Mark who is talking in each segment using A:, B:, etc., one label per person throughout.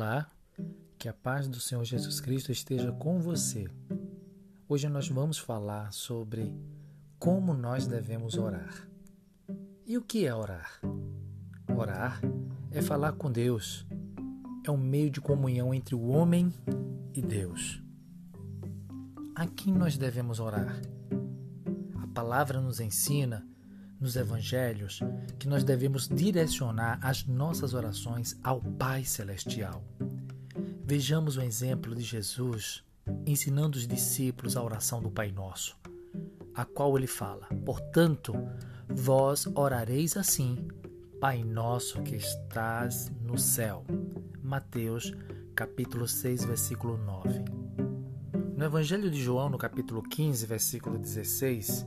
A: Olá, que a paz do Senhor Jesus Cristo esteja com você. Hoje nós vamos falar sobre como nós devemos orar. E o que é orar? Orar é falar com Deus, é um meio de comunhão entre o homem e Deus. A quem nós devemos orar? A palavra nos ensina nos evangelhos que nós devemos direcionar as nossas orações ao Pai Celestial. Vejamos o exemplo de Jesus ensinando os discípulos a oração do Pai Nosso, a qual ele fala: Portanto, vós orareis assim, Pai Nosso que estás no céu. Mateus, capítulo 6, versículo 9. No Evangelho de João, no capítulo 15, versículo 16,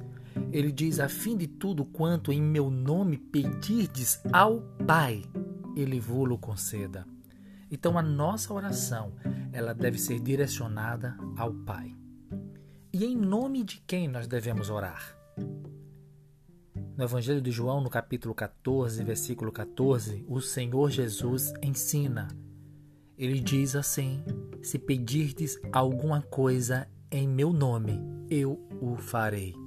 A: ele diz: A fim de tudo quanto em meu nome pedirdes ao Pai, ele vos conceda. Então a nossa oração, ela deve ser direcionada ao Pai. E em nome de quem nós devemos orar? No Evangelho de João, no capítulo 14, versículo 14, o Senhor Jesus ensina. Ele diz assim: Se pedirdes alguma coisa em meu nome, eu o farei.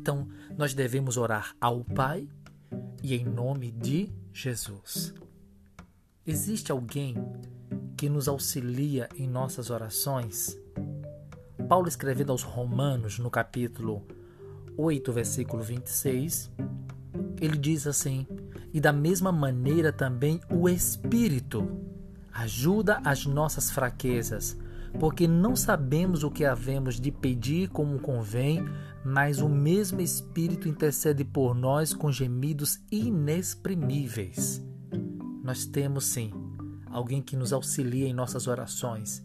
A: Então, nós devemos orar ao Pai e em nome de Jesus. Existe alguém que nos auxilia em nossas orações? Paulo escrevendo aos Romanos, no capítulo 8, versículo 26, ele diz assim: E da mesma maneira também o Espírito ajuda as nossas fraquezas, porque não sabemos o que havemos de pedir como convém, mas o mesmo Espírito intercede por nós com gemidos inexprimíveis. Nós temos sim alguém que nos auxilia em nossas orações,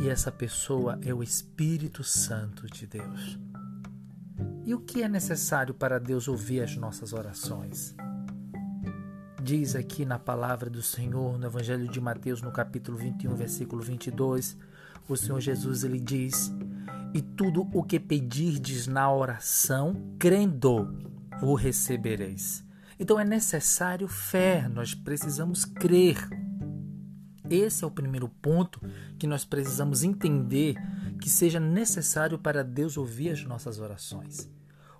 A: e essa pessoa é o Espírito Santo de Deus. E o que é necessário para Deus ouvir as nossas orações? Diz aqui na palavra do Senhor, no Evangelho de Mateus, no capítulo 21, versículo 22, o Senhor Jesus ele diz: E tudo o que pedirdes na oração, crendo, o recebereis. Então é necessário fé, nós precisamos crer. Esse é o primeiro ponto que nós precisamos entender que seja necessário para Deus ouvir as nossas orações.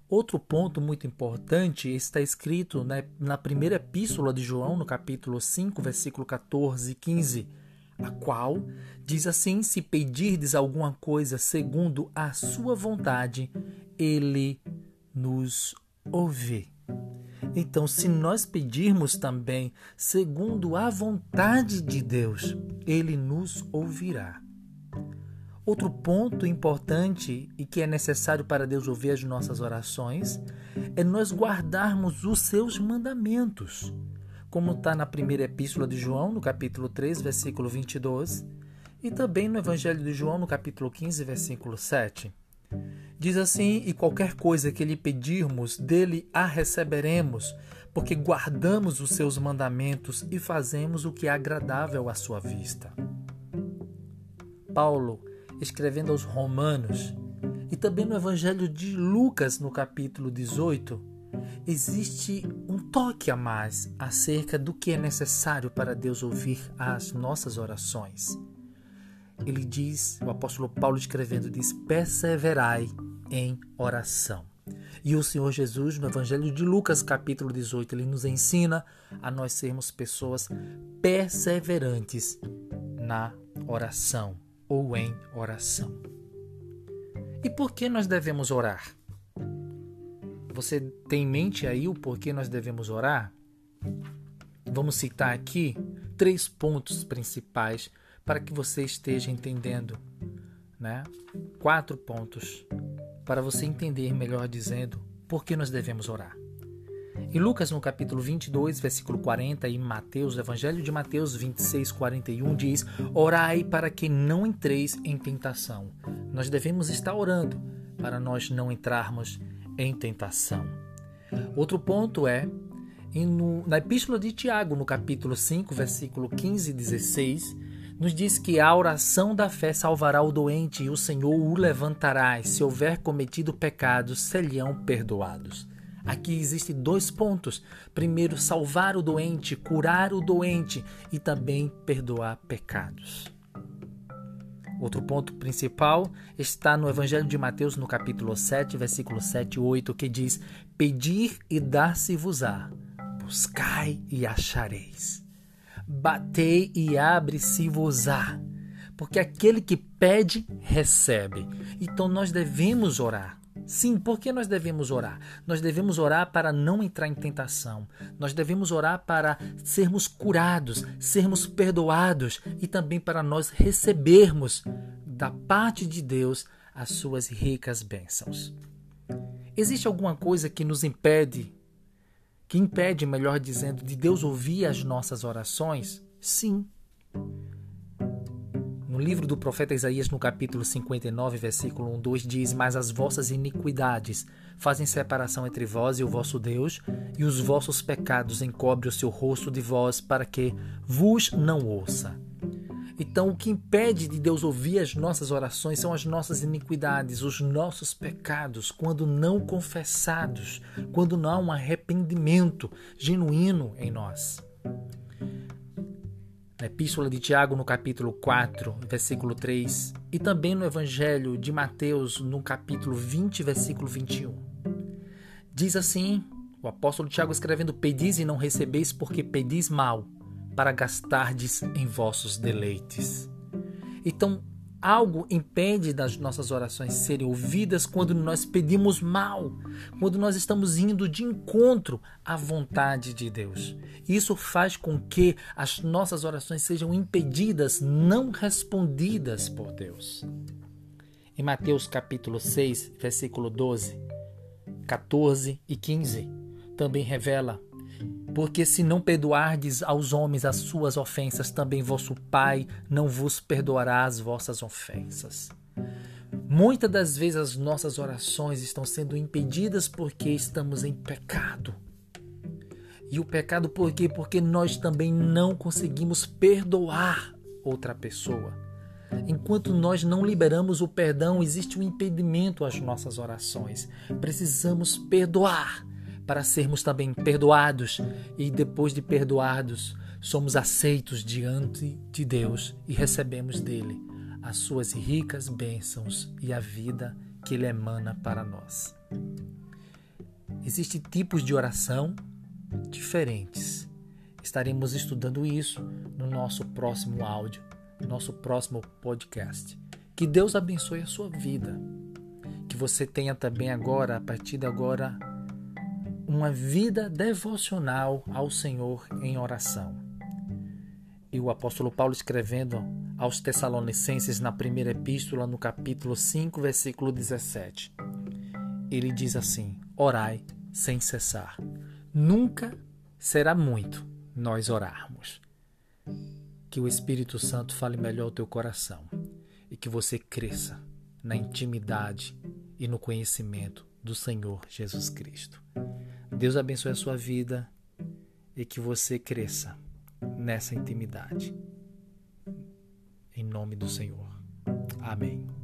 A: Outro ponto muito importante está escrito né, na primeira epístola de João, no capítulo 5, versículo 14 e 15 a qual diz assim: Se pedirdes alguma coisa segundo a sua vontade, ele nos ouve. Então, se nós pedirmos também segundo a vontade de Deus, ele nos ouvirá. Outro ponto importante e que é necessário para Deus ouvir as nossas orações é nós guardarmos os seus mandamentos como está na primeira epístola de João, no capítulo 3, versículo 22, e também no Evangelho de João, no capítulo 15, versículo 7. Diz assim: E qualquer coisa que lhe pedirmos, dele a receberemos, porque guardamos os seus mandamentos e fazemos o que é agradável à sua vista. Paulo, escrevendo aos Romanos, e também no Evangelho de Lucas, no capítulo 18, existe um toque a mais acerca do que é necessário para Deus ouvir as nossas orações. Ele diz, o apóstolo Paulo escrevendo, diz: perseverai em oração. E o Senhor Jesus, no Evangelho de Lucas, capítulo 18, ele nos ensina a nós sermos pessoas perseverantes na oração ou em oração. E por que nós devemos orar? Você tem em mente aí o porquê nós devemos orar? Vamos citar aqui três pontos principais para que você esteja entendendo, né? Quatro pontos para você entender melhor dizendo por que nós devemos orar. Em Lucas, no capítulo 22, versículo 40, e Mateus, Evangelho de Mateus 26, 41, diz: Orai para que não entreis em tentação. Nós devemos estar orando para nós não entrarmos em tentação. Outro ponto é no, na Epístola de Tiago, no capítulo 5, versículo 15 e 16, nos diz que a oração da fé salvará o doente e o Senhor o levantará, e se houver cometido pecados, serão perdoados. Aqui existem dois pontos. Primeiro, salvar o doente, curar o doente e também perdoar pecados. Outro ponto principal está no Evangelho de Mateus, no capítulo 7, versículo 7 e 8, que diz: Pedir e dar-se-vos-á, buscai e achareis, batei e abre-se-vos-á, porque aquele que pede, recebe. Então nós devemos orar. Sim, por que nós devemos orar? Nós devemos orar para não entrar em tentação. Nós devemos orar para sermos curados, sermos perdoados e também para nós recebermos da parte de Deus as suas ricas bênçãos. Existe alguma coisa que nos impede, que impede, melhor dizendo, de Deus ouvir as nossas orações? Sim. No livro do profeta Isaías, no capítulo 59, versículo 1, 2, diz: Mas as vossas iniquidades fazem separação entre vós e o vosso Deus, e os vossos pecados encobrem o seu rosto de vós, para que vos não ouça. Então, o que impede de Deus ouvir as nossas orações são as nossas iniquidades, os nossos pecados, quando não confessados, quando não há um arrependimento genuíno em nós na Epístola de Tiago, no capítulo 4, versículo 3, e também no Evangelho de Mateus, no capítulo 20, versículo 21. Diz assim: o apóstolo Tiago escrevendo: Pedis e não recebeis, porque pedis mal, para gastardes em vossos deleites. Então, algo impede das nossas orações serem ouvidas quando nós pedimos mal, quando nós estamos indo de encontro à vontade de Deus. Isso faz com que as nossas orações sejam impedidas, não respondidas por Deus. Em Mateus capítulo 6, versículo 12, 14 e 15, também revela porque se não perdoardes aos homens as suas ofensas, também vosso Pai não vos perdoará as vossas ofensas. Muitas das vezes as nossas orações estão sendo impedidas porque estamos em pecado. E o pecado por quê? Porque nós também não conseguimos perdoar outra pessoa. Enquanto nós não liberamos o perdão, existe um impedimento às nossas orações. Precisamos perdoar para sermos também perdoados e depois de perdoados, somos aceitos diante de Deus e recebemos dele as suas ricas bênçãos e a vida que ele emana para nós. Existem tipos de oração diferentes. Estaremos estudando isso no nosso próximo áudio, no nosso próximo podcast. Que Deus abençoe a sua vida. Que você tenha também agora, a partir de agora, uma vida devocional ao Senhor em oração. E o apóstolo Paulo escrevendo aos Tessalonicenses na primeira epístola, no capítulo 5, versículo 17. Ele diz assim: Orai sem cessar. Nunca será muito nós orarmos. Que o Espírito Santo fale melhor o teu coração e que você cresça na intimidade e no conhecimento do Senhor Jesus Cristo. Deus abençoe a sua vida e que você cresça nessa intimidade. Em nome do Senhor. Amém.